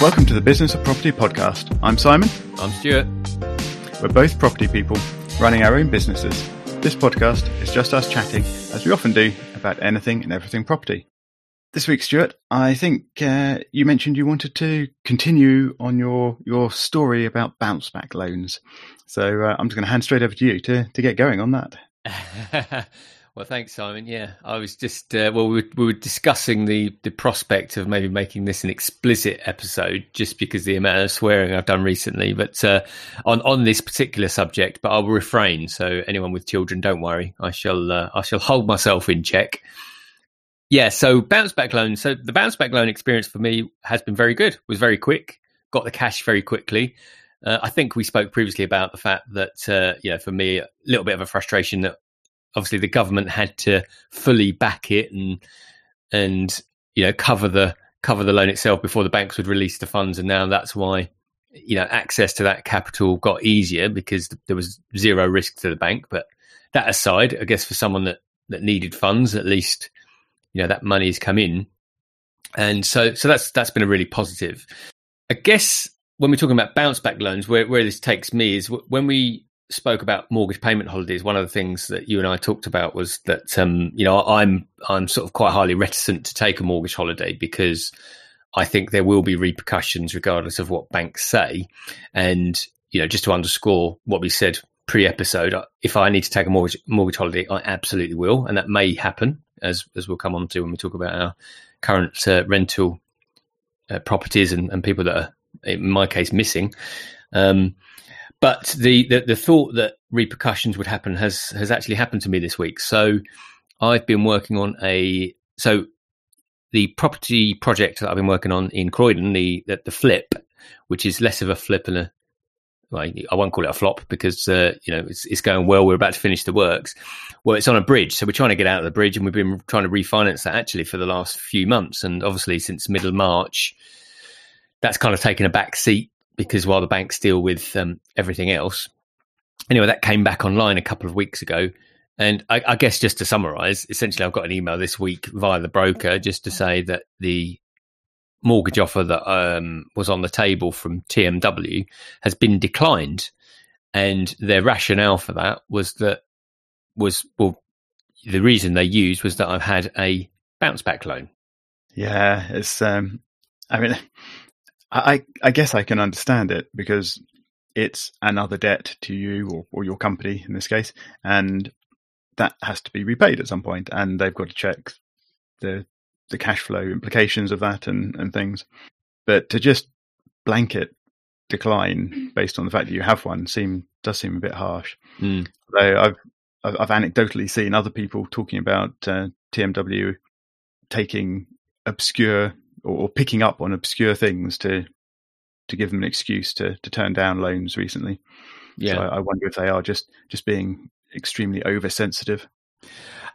Welcome to the Business of Property podcast. I'm Simon. I'm Stuart. We're both property people running our own businesses. This podcast is just us chatting, as we often do, about anything and everything property. This week, Stuart, I think uh, you mentioned you wanted to continue on your your story about bounce back loans. So uh, I'm just going to hand straight over to you to to get going on that. Well, thanks, Simon. Yeah, I was just uh, well, we were, we were, discussing the the prospect of maybe making this an explicit episode, just because the amount of swearing I've done recently. But uh, on on this particular subject, but I'll refrain. So anyone with children, don't worry. I shall uh, I shall hold myself in check. Yeah. So bounce back loan. So the bounce back loan experience for me has been very good. Was very quick. Got the cash very quickly. Uh, I think we spoke previously about the fact that, uh, you know, for me, a little bit of a frustration that obviously the government had to fully back it and and you know cover the cover the loan itself before the banks would release the funds, and now that's why you know access to that capital got easier because there was zero risk to the bank. But that aside, I guess for someone that that needed funds, at least you know that money has come in, and so so that's that's been a really positive. I guess when we're talking about bounce back loans, where where this takes me is when we spoke about mortgage payment holidays, one of the things that you and I talked about was that um, you know I'm I'm sort of quite highly reticent to take a mortgage holiday because I think there will be repercussions regardless of what banks say. And you know, just to underscore what we said pre-episode, uh, if I need to take a mortgage mortgage holiday, I absolutely will, and that may happen as as we'll come on to when we talk about our current uh, rental uh, properties and, and people that are in my case missing. Um, but the, the, the thought that repercussions would happen has has actually happened to me this week. So I've been working on a so the property project that I've been working on in Croydon, the the, the flip, which is less of a flip and a well, I won't call it a flop because uh, you know it's, it's going well. We're about to finish the works. Well, it's on a bridge, so we're trying to get out of the bridge, and we've been trying to refinance that actually for the last few months. And obviously, since middle March, that's kind of taken a back seat because while the banks deal with um, everything else, anyway, that came back online a couple of weeks ago. And I, I, guess just to summarize, essentially, I've got an email this week via the broker just to say that the mortgage offer that um, was on the table from TMW has been declined. And their rationale for that was that was, well, the reason they used was that I've had a bounce back loan. Yeah, it's, um, I mean, I, I guess I can understand it because it's another debt to you or, or your company in this case, and that has to be repaid at some point, and they've got to check the the cash flow implications of that and, and things. But to just blanket decline based on the fact that you have one seem does seem a bit harsh. Mm. Though I've I've anecdotally seen other people talking about uh, TMW taking obscure or, picking up on obscure things to to give them an excuse to to turn down loans recently. Yeah, so I, I wonder if they are just just being extremely oversensitive.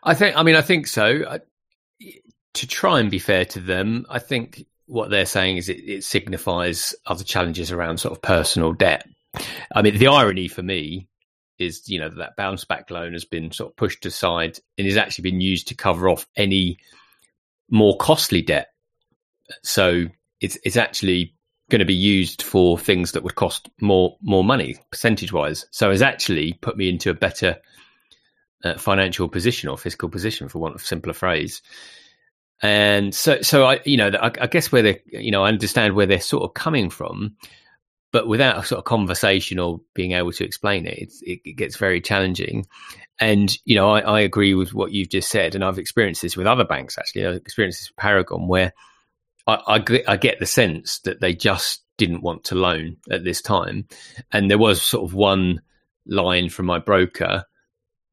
I think. I mean, I think so. to try and be fair to them, I think what they're saying is it, it signifies other challenges around sort of personal debt. I mean, the irony for me is, you know, that bounce back loan has been sort of pushed aside and is actually been used to cover off any more costly debt so it's it's actually going to be used for things that would cost more more money percentage wise. So it's actually put me into a better uh, financial position or fiscal position, for want of a simpler phrase. And so, so I, you know, I, I guess where they, you know, I understand where they're sort of coming from, but without a sort of conversation or being able to explain it, it, it gets very challenging. And you know, I, I, agree with what you've just said, and I've experienced this with other banks. Actually, I've experienced this with Paragon, where I, I, I get the sense that they just didn't want to loan at this time. And there was sort of one line from my broker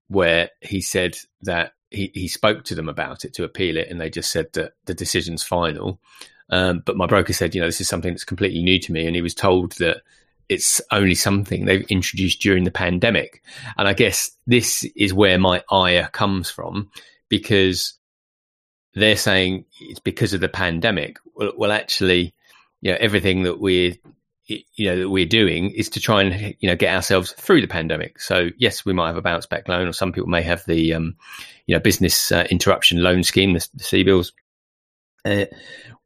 where he said that he, he spoke to them about it to appeal it, and they just said that the decision's final. Um, but my broker said, you know, this is something that's completely new to me, and he was told that it's only something they've introduced during the pandemic. And I guess this is where my ire comes from because they're saying it's because of the pandemic. Well, well, actually, you know, everything that we're you know that we're doing is to try and you know get ourselves through the pandemic. So yes, we might have a bounce back loan, or some people may have the um, you know business uh, interruption loan scheme, the, the bills, uh,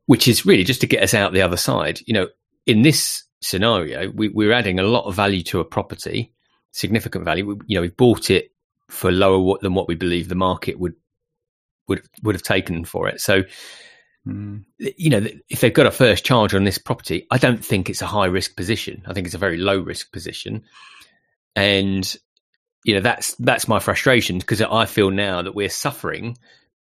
which is really just to get us out the other side. You know, in this scenario, we, we're adding a lot of value to a property, significant value. We, you know, we've bought it for lower than what we believe the market would would would have taken for it. So, mm. you know, if they've got a first charge on this property, I don't think it's a high risk position. I think it's a very low risk position, and you know that's that's my frustration because I feel now that we're suffering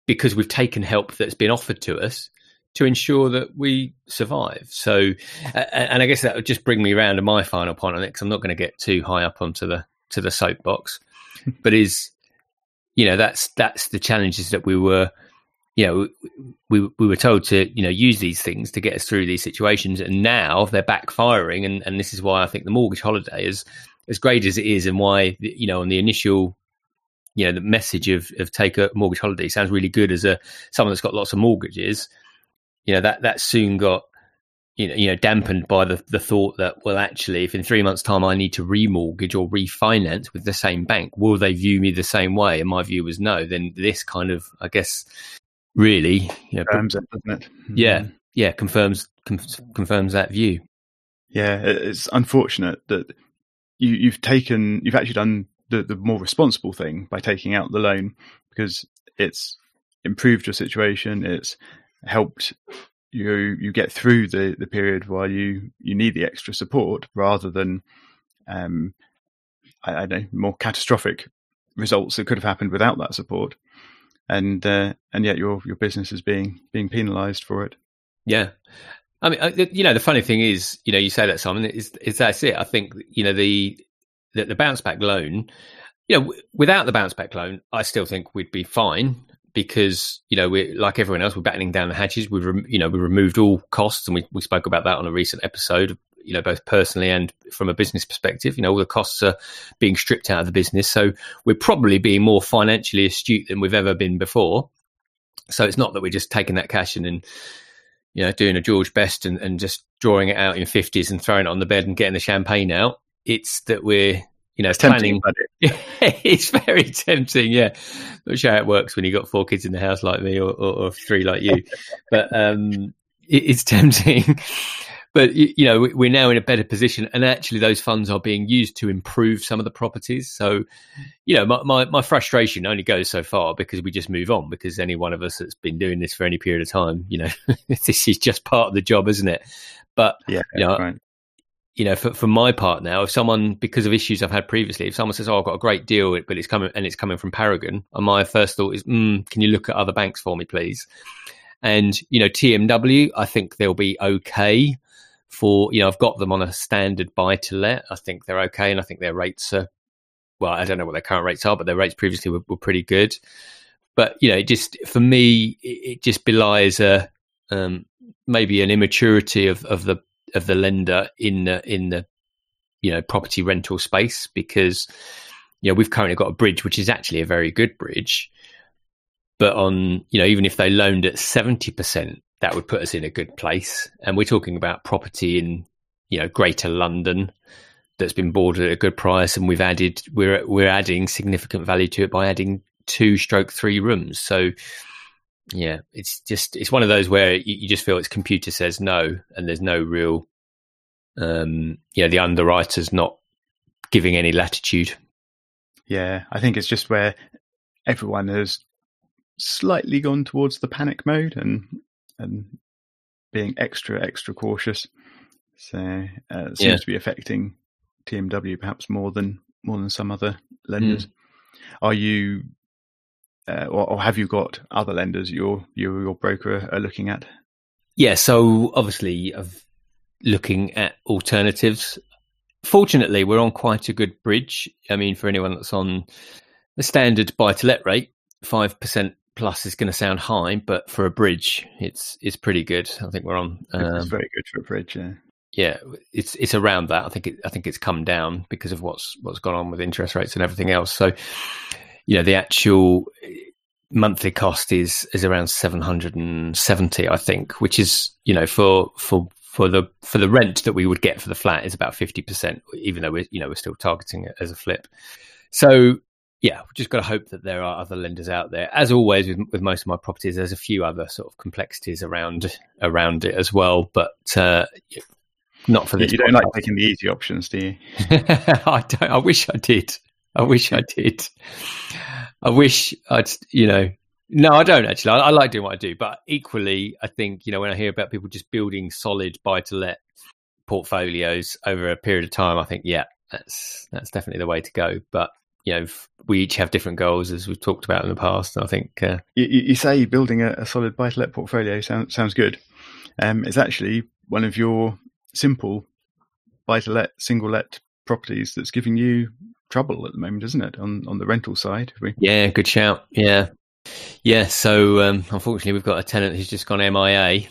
because we've taken help that's been offered to us to ensure that we survive. So, and I guess that would just bring me around to my final point on it because I'm not going to get too high up onto the to the soapbox, but is you know that's that's the challenges that we were you know we we were told to you know use these things to get us through these situations. And now they're backfiring. And and this is why I think the mortgage holiday is as great as it is and why you know on the initial you know the message of of take a mortgage holiday sounds really good as a someone that's got lots of mortgages you know that that soon got you know, you know, dampened by the, the thought that, well, actually, if in three months' time I need to remortgage or refinance with the same bank, will they view me the same way? And my view was no. Then this kind of, I guess, really, you know, confirms it, doesn't it? Yeah, mm-hmm. yeah, confirms com- confirms that view. Yeah, it's unfortunate that you, you've taken, you've actually done the, the more responsible thing by taking out the loan because it's improved your situation. It's helped you you get through the the period while you you need the extra support rather than um I, I know more catastrophic results that could have happened without that support. And uh, and yet your your business is being being penalized for it. Yeah. I mean, you know, the funny thing is, you know, you say that, Simon, is, is that's it. I think, you know, the, the, the bounce back loan, you know, without the bounce back loan, I still think we'd be fine because you know we're like everyone else we're battening down the hatches. We've re- you know we removed all costs and we, we spoke about that on a recent episode you know both personally and from a business perspective. You know all the costs are being stripped out of the business so we're probably being more financially astute than we've ever been before. So it's not that we're just taking that cash and you know doing a george best and, and just drawing it out in 50s and throwing it on the bed and getting the champagne out. It's that we're you know, it's planning. it's very tempting. Yeah, not sure how it works when you have got four kids in the house like me, or, or, or three like you, but um, it, it's tempting. but you know, we're now in a better position, and actually, those funds are being used to improve some of the properties. So, you know, my, my, my frustration only goes so far because we just move on. Because any one of us that's been doing this for any period of time, you know, this is just part of the job, isn't it? But yeah, you know, right you know, for, for my part now, if someone, because of issues I've had previously, if someone says, "Oh, I've got a great deal, but it's coming and it's coming from Paragon," and my first thought is, mm, "Can you look at other banks for me, please?" And you know, TMW, I think they'll be okay for you know, I've got them on a standard buy to let. I think they're okay, and I think their rates are well, I don't know what their current rates are, but their rates previously were, were pretty good. But you know, it just for me, it, it just belies a um, maybe an immaturity of of the of the lender in the in the you know property rental space because you know we've currently got a bridge which is actually a very good bridge. But on you know even if they loaned at 70% that would put us in a good place. And we're talking about property in you know greater london that's been bought at a good price and we've added we're we're adding significant value to it by adding two stroke three rooms. So yeah, it's just it's one of those where you, you, just feel its computer says no, and there's no real, um, yeah, the underwriter's not giving any latitude. Yeah, I think it's just where everyone has slightly gone towards the panic mode and and being extra extra cautious. So uh, it seems yeah. to be affecting TMW perhaps more than more than some other lenders. Mm. Are you uh, or, or, have you got other lenders your your, your broker are looking at? Yeah, so obviously, of looking at alternatives. Fortunately, we're on quite a good bridge. I mean, for anyone that's on the standard buy to let rate, five percent plus is going to sound high, but for a bridge, it's it's pretty good. I think we're on. Um, it's very good for a bridge. Yeah. Yeah, it's it's around that. I think it, I think it's come down because of what's what's gone on with interest rates and everything else. So, you know, the actual monthly cost is is around 770 i think which is you know for for for the for the rent that we would get for the flat is about 50% even though we're you know we're still targeting it as a flip so yeah, we've just got to hope that there are other lenders out there. As always with, with most of my properties, there's a few other sort of complexities around around it as well, but uh, not for this. You don't podcast. like taking the easy options, do you? I don't. I wish I did. I wish I did. I wish I'd, you know, no, I don't actually. I, I, like doing what I do, but equally, I think you know when I hear about people just building solid buy to let portfolios over a period of time, I think yeah, that's that's definitely the way to go. But you know, we each have different goals as we've talked about in the past. I think uh, you, you, say building a, a solid buy to let portfolio sounds sounds good. Um, it's actually one of your simple buy to let single let properties that's giving you trouble at the moment, isn't it? On on the rental side, we... yeah, good shout. Yeah, yeah. So um, unfortunately, we've got a tenant who's just gone MIA,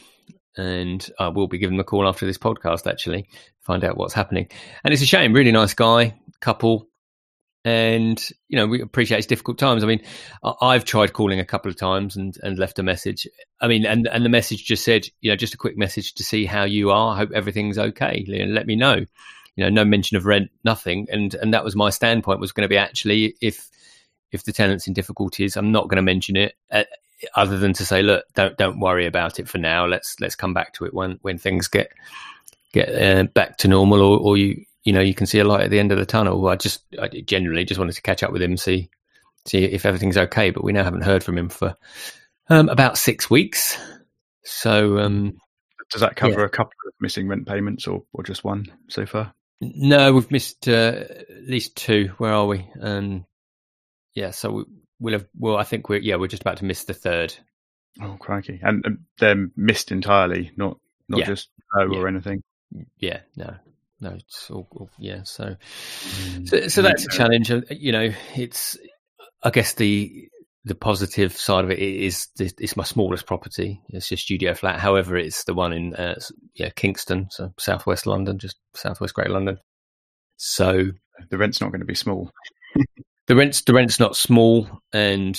and I will be giving them a call after this podcast. Actually, find out what's happening. And it's a shame. Really nice guy, couple, and you know we appreciate it's difficult times. I mean, I've tried calling a couple of times and and left a message. I mean, and and the message just said, you know, just a quick message to see how you are. I hope everything's okay. let me know you know, no mention of rent, nothing. And and that was my standpoint was going to be actually if if the tenant's in difficulties, I'm not going to mention it. Uh, other than to say, look, don't don't worry about it for now. Let's let's come back to it when when things get get uh, back to normal, or, or you you know you can see a light at the end of the tunnel. I just I generally just wanted to catch up with him, see see if everything's okay. But we now haven't heard from him for um, about six weeks. So um, does that cover yeah. a couple of missing rent payments, or or just one so far? No, we've missed uh, at least two. Where are we? Um, yeah, so we, will have. Well, I think we're yeah we're just about to miss the third. Oh crikey! And um, they're missed entirely, not not yeah. just low yeah. or anything. Yeah, no, no, it's all, all yeah. So, mm. so, so that's a challenge. Uh, you know, it's I guess the the positive side of it is it's my smallest property. It's a studio flat. However, it's the one in uh, yeah Kingston, so southwest London, just southwest Great London. So the rent's not going to be small. the rent's the rent's not small, and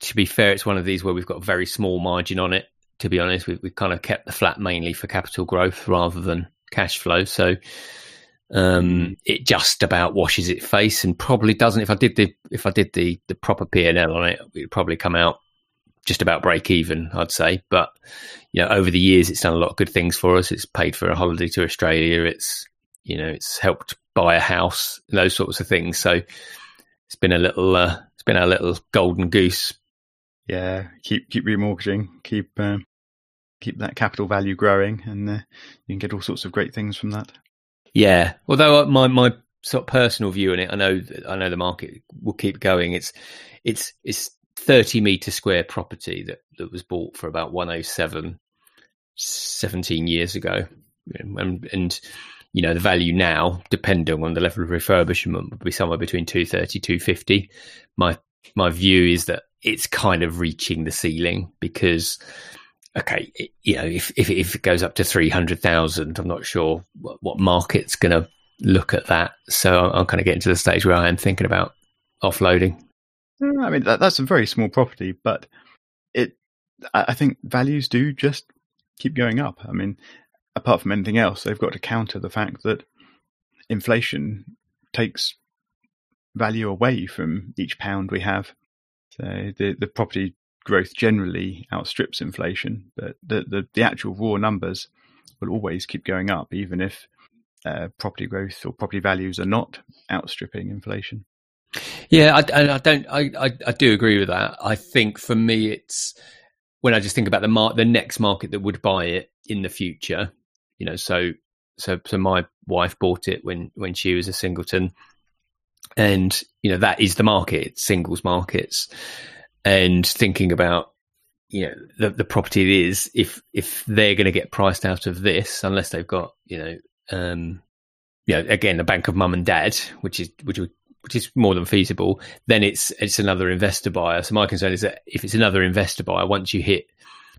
to be fair, it's one of these where we've got a very small margin on it. To be honest, we we kind of kept the flat mainly for capital growth rather than cash flow. So um, it just about washes its face and probably doesn't. If I did the if I did the the proper P and L on it, it'd probably come out just about break even, I'd say. But you know, over the years, it's done a lot of good things for us. It's paid for a holiday to Australia. It's you know, it's helped buy a house, those sorts of things. So it's been a little, uh, it's been a little golden goose. Yeah, keep keep remortgaging, keep um, keep that capital value growing, and uh, you can get all sorts of great things from that. Yeah, although uh, my my sort of personal view on it, I know I know the market will keep going. It's it's it's thirty meter square property that that was bought for about 107 17 years ago, and and you know the value now, depending on the level of refurbishment, would be somewhere between 230 250. My my view is that it's kind of reaching the ceiling because okay, you know, if, if, if it goes up to 300,000, I'm not sure what, what market's going to look at that. So I'm kind of getting to the stage where I am thinking about offloading. Mm, I mean, that, that's a very small property, but it, I think values do just keep going up. I mean, apart from anything else, they've got to counter the fact that inflation takes value away from each pound we have. So the the property growth generally outstrips inflation, but the, the, the actual raw numbers will always keep going up, even if uh, property growth or property values are not outstripping inflation. Yeah, I, I don't. I, I, I do agree with that. I think for me, it's when I just think about the mar- the next market that would buy it in the future. You know, so so so my wife bought it when when she was a singleton, and you know that is the market. Singles markets, and thinking about you know the, the property it is if if they're going to get priced out of this unless they've got you know um you know again a bank of mum and dad which is which which is more than feasible then it's it's another investor buyer so my concern is that if it's another investor buyer once you hit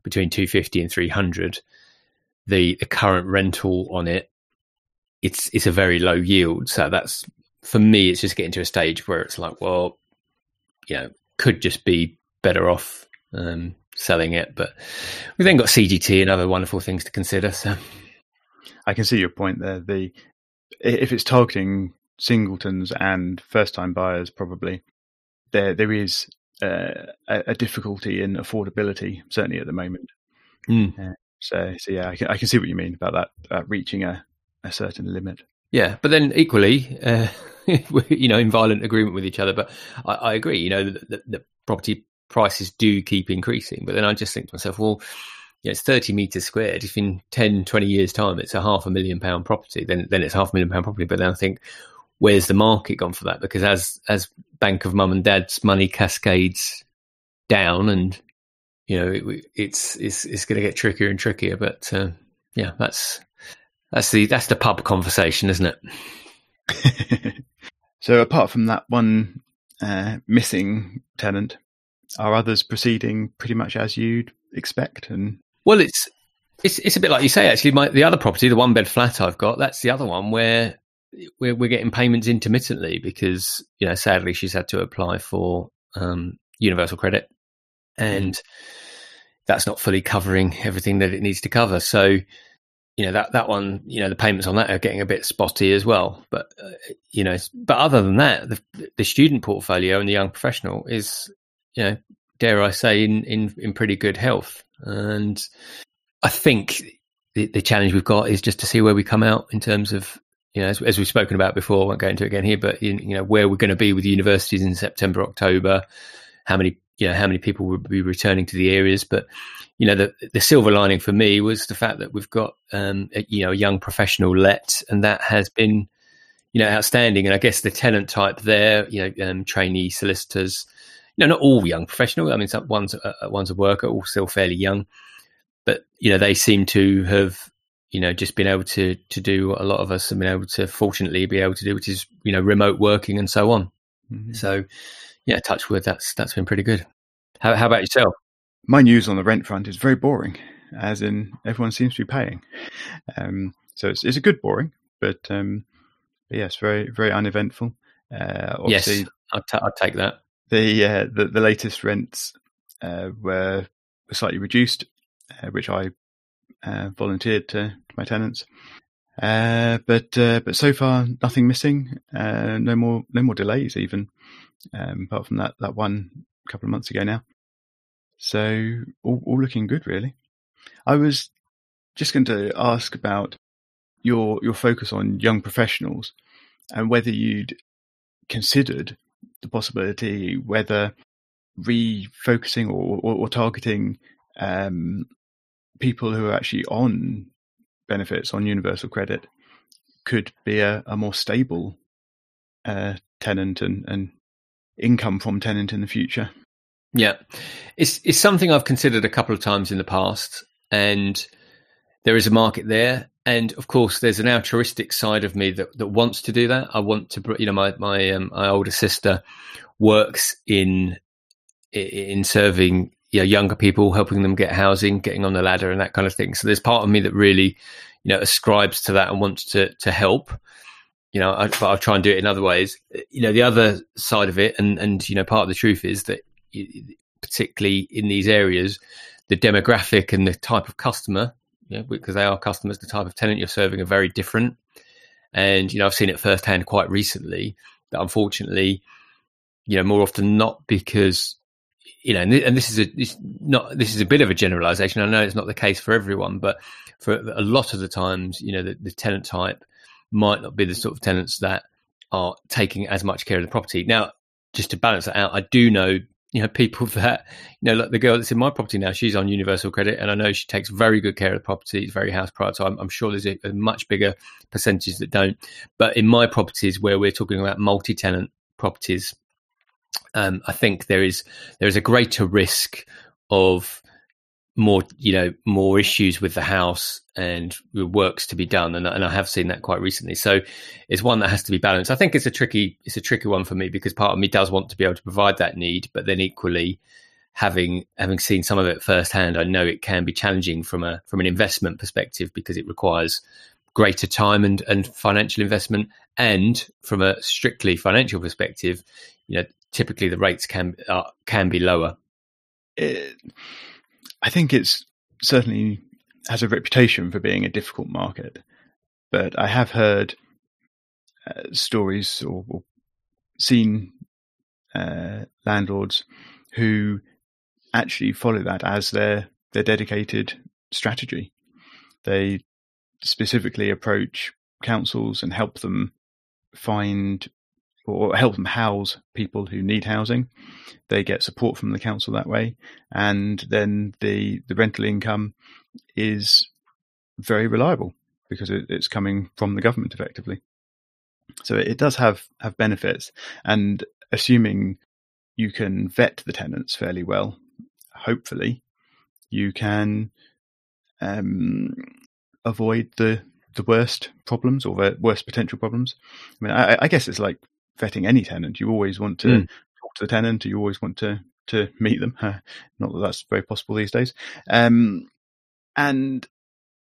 between 250 and 300 the the current rental on it it's it's a very low yield so that's for me it's just getting to a stage where it's like well you know could just be better off um, selling it. But we've then got CGT and other wonderful things to consider. So I can see your point there. The if it's targeting singletons and first time buyers, probably there there is uh, a, a, difficulty in affordability, certainly at the moment. Mm. Uh, so, so yeah, I can, I can see what you mean about that uh, reaching a, a certain limit. Yeah, but then equally, uh, you know, in violent agreement with each other. But I, I agree. You know, the, the, property prices do keep increasing. But then I just think to myself, well, yeah, it's 30 meters squared. If in 10, 20 years' time it's a half a million pound property, then then it's half a million pound property. But then I think, where's the market gone for that? Because as as Bank of Mum and Dad's money cascades down, and you know, it, it's it's it's going to get trickier and trickier. But uh, yeah, that's that's the that's the pub conversation, isn't it? so apart from that one uh, missing tenant, are others proceeding pretty much as you'd expect? And well, it's it's it's a bit like you say. Actually, my the other property, the one bed flat I've got, that's the other one where we're we're getting payments intermittently because you know sadly she's had to apply for um, universal credit, and mm. That's not fully covering everything that it needs to cover. So you know that that one you know the payments on that are getting a bit spotty as well but uh, you know but other than that the, the student portfolio and the young professional is you know dare i say in in in pretty good health and i think the, the challenge we've got is just to see where we come out in terms of you know as, as we've spoken about before I won't go into it again here but in, you know where we're going to be with universities in september october how many you know how many people will be returning to the areas. But you know the the silver lining for me was the fact that we've got um, a, you know a young professional let, and that has been you know outstanding. And I guess the tenant type there, you know, um, trainee solicitors. You know, not all young professional. I mean, some one's uh, one's a worker, all still fairly young, but you know they seem to have you know just been able to to do what a lot of us have been able to fortunately be able to do, which is you know remote working and so on. Mm-hmm. So yeah, touch wood, that's that's been pretty good. How, how about yourself? My news on the rent front is very boring, as in everyone seems to be paying. Um, so it's it's a good boring, but, um, but yes, very very uneventful. Uh, yes, I'd, t- I'd take that. The, uh, the the latest rents uh, were, slightly reduced, uh, which I uh, volunteered to, to, my tenants. Uh, but but so far nothing missing, no more no more delays even um, apart from that that one a couple of months ago now. So all, all looking good, really. I was just going to ask about your your focus on young professionals and whether you'd considered the possibility whether refocusing or, or, or targeting um, people who are actually on benefits on universal credit could be a, a more stable uh, tenant and, and income from tenant in the future. Yeah, it's it's something I've considered a couple of times in the past, and there is a market there. And of course, there's an altruistic side of me that, that wants to do that. I want to, you know, my my um, my older sister works in in serving you know, younger people, helping them get housing, getting on the ladder, and that kind of thing. So there's part of me that really, you know, ascribes to that and wants to to help you know, I, but I'll try and do it in other ways. You know, the other side of it, and and you know, part of the truth is that, particularly in these areas, the demographic and the type of customer, you because they are customers, the type of tenant you're serving are very different. And you know, I've seen it firsthand quite recently that unfortunately, you know, more often not because you know, and, and this is a this not this is a bit of a generalization. I know it's not the case for everyone, but for a lot of the times, you know, the, the tenant type might not be the sort of tenants that are taking as much care of the property. Now, just to balance that out, I do know you know people that you know like the girl that's in my property now she's on universal credit and i know she takes very good care of the property it's very house proud so I'm, I'm, sure there's a, a, much bigger percentage that don't but in my properties where we're talking about multi-tenant properties um, i think there is there is a greater risk of more you know more issues with the house and works to be done and, and I have seen that quite recently. So it's one that has to be balanced. I think it's a tricky it's a tricky one for me because part of me does want to be able to provide that need but then equally having having seen some of it firsthand I know it can be challenging from a from an investment perspective because it requires greater time and and financial investment. And from a strictly financial perspective you know typically the rates can uh, can be lower. It- I think it's certainly has a reputation for being a difficult market, but I have heard uh, stories or, or, seen uh, landlords who actually follow that as their their dedicated strategy. They specifically approach councils and help them find or help them house people who need housing. They get support from the council that way, and then the the rental income is very reliable because it, it's coming from the government effectively. So it, it does have have benefits, and assuming you can vet the tenants fairly well, hopefully you can um, avoid the the worst problems or the worst potential problems. I mean, I, I guess it's like vetting any tenant. You always want to mm. talk to the tenant. You always want to to meet them. Not that that's very possible these days. Um, and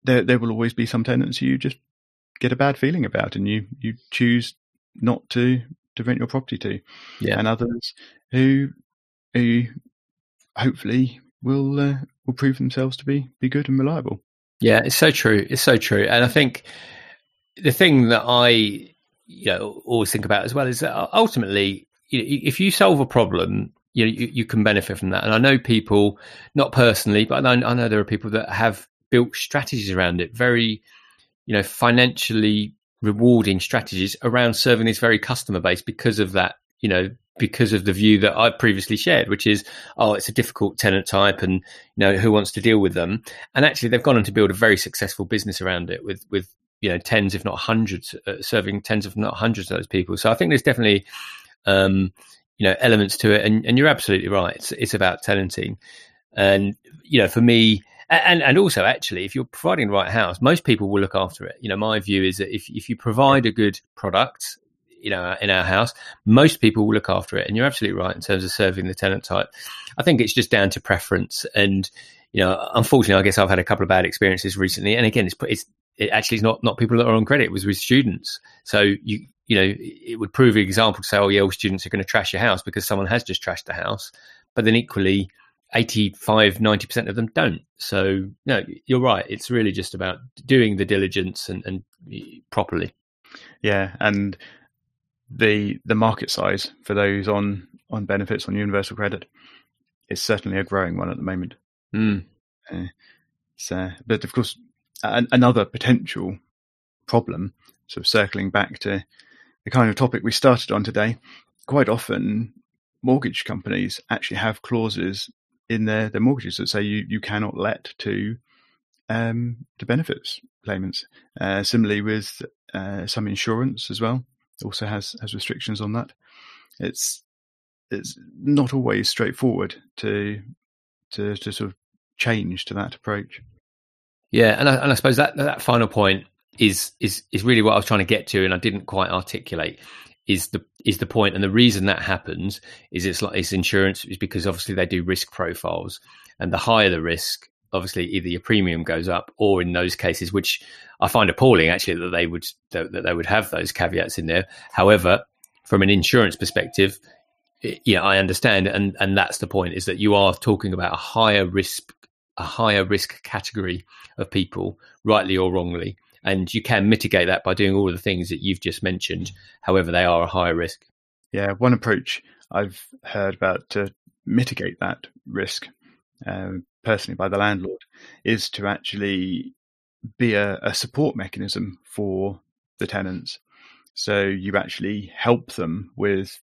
there there will always be some tenants you just get a bad feeling about, and you you choose not to to rent your property to. Yeah. And others who who hopefully will uh, will prove themselves to be be good and reliable. Yeah, it's so true. It's so true. And I think the thing that I you know always think about as well is that ultimately, you know, if you solve a problem, you know you, you, can benefit from that. And I know people, not personally, but I know, I know there are people that have built strategies around it, very you know financially rewarding strategies around serving this very customer base because of that you know because of the view that I previously shared, which is, oh, it's a difficult tenant type, and you know who wants to deal with them. And actually, they've gone on to build a very successful business around it with with you know tens, if not hundreds, uh, serving tens, if not hundreds of those people. So I think there's definitely um, you know elements to it, and, and you're absolutely right. It's it's about tenanting, and you know for me. And and also actually, if you're providing the right house, most people will look after it. You know, my view is that if if you provide a good product you know in our house most people will look after it and you're absolutely right in terms of serving the tenant type i think it's just down to preference and you know unfortunately i guess i've had a couple of bad experiences recently and again it's it's it actually is not not people that are on credit it was with students. So you you know it would prove an example to say oh yeah all students are going to trash your house because someone has just trashed the house. But then equally 85 90% of them don't. So no you're right. It's really just about doing the diligence and, and properly. Yeah and the the market size for those on on benefits on universal credit is certainly a growing one at the moment. Mm. Uh, so, but of course, an, another potential problem, sort of circling back to the kind of topic we started on today, quite often mortgage companies actually have clauses in their, their mortgages that say you, you cannot let to um, to benefits payments. Uh, similarly with uh, some insurance as well also has has restrictions on that. It's it's not always straightforward to to to sort of change to that approach. Yeah, and I, and I suppose that that final point is is is really what I was trying to get to, and I didn't quite articulate. Is the is the point, and the reason that happens is it's like it's insurance is because obviously they do risk profiles, and the higher the risk, obviously either your premium goes up or in those cases which i find appalling actually that they would that, they would have those caveats in there. However from an insurance perspective yeah i understand. And and that's the point is that you are talking about a higher risk a higher risk category of people rightly or wrongly and you can mitigate that by doing all the things that you've just mentioned however they are a higher risk yeah one approach i've heard about to mitigate that risk um, personally by the landlord is to actually be a, a support mechanism for the tenants. So you actually help them with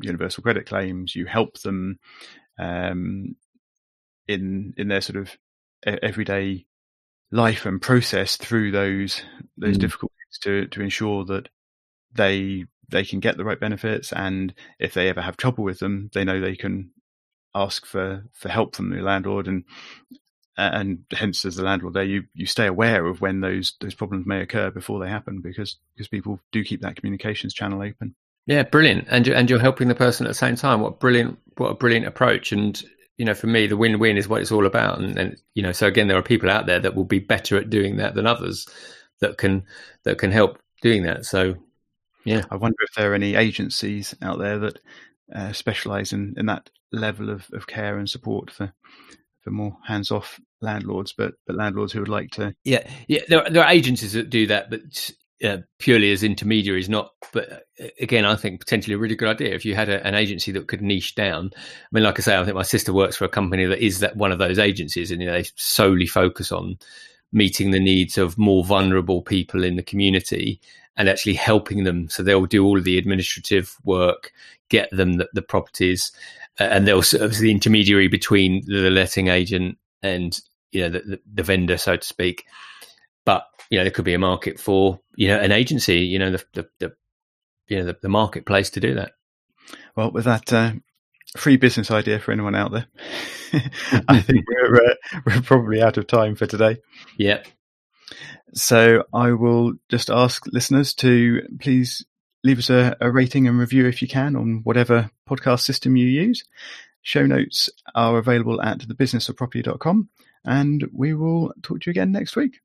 universal credit claims. You help them um, in in their sort of everyday life and process through those those mm. difficulties to to ensure that they they can get the right benefits and if they ever have trouble with them, they know they can ask for, for help from the landlord and and hence as the landlord there you, you stay aware of when those those problems may occur before they happen because because people do keep that communications channel open yeah brilliant and and you're helping the person at the same time what brilliant what a brilliant approach and you know for me the win-win is what it's all about and, and you know so again there are people out there that will be better at doing that than others that can that can help doing that so yeah i wonder if there are any agencies out there that uh, specialize in, in that level of, of care and support for for more hands off landlords, but but landlords who would like to. Yeah, yeah. There, there are agencies that do that, but uh, purely as intermediaries, not. But uh, again, I think potentially a really good idea if you had a, an agency that could niche down. I mean, like I say, I think my sister works for a company that is that one of those agencies, and you know, they solely focus on meeting the needs of more vulnerable people in the community and actually helping them. So they'll do all of the administrative work, get them the, the properties, uh, and they'll serve as the intermediary between the letting agent and you know the, the, the vendor, so to speak. But you know, there could be a market for you know an agency, you know, the the, the you know the, the, marketplace to do that. Well, with that uh, free business idea for anyone out there, I think we're uh, we're probably out of time for today. Yeah. So I will just ask listeners to please leave us a, a rating and review if you can on whatever podcast system you use. Show notes are available at thebusinessofproperty.com and we will talk to you again next week.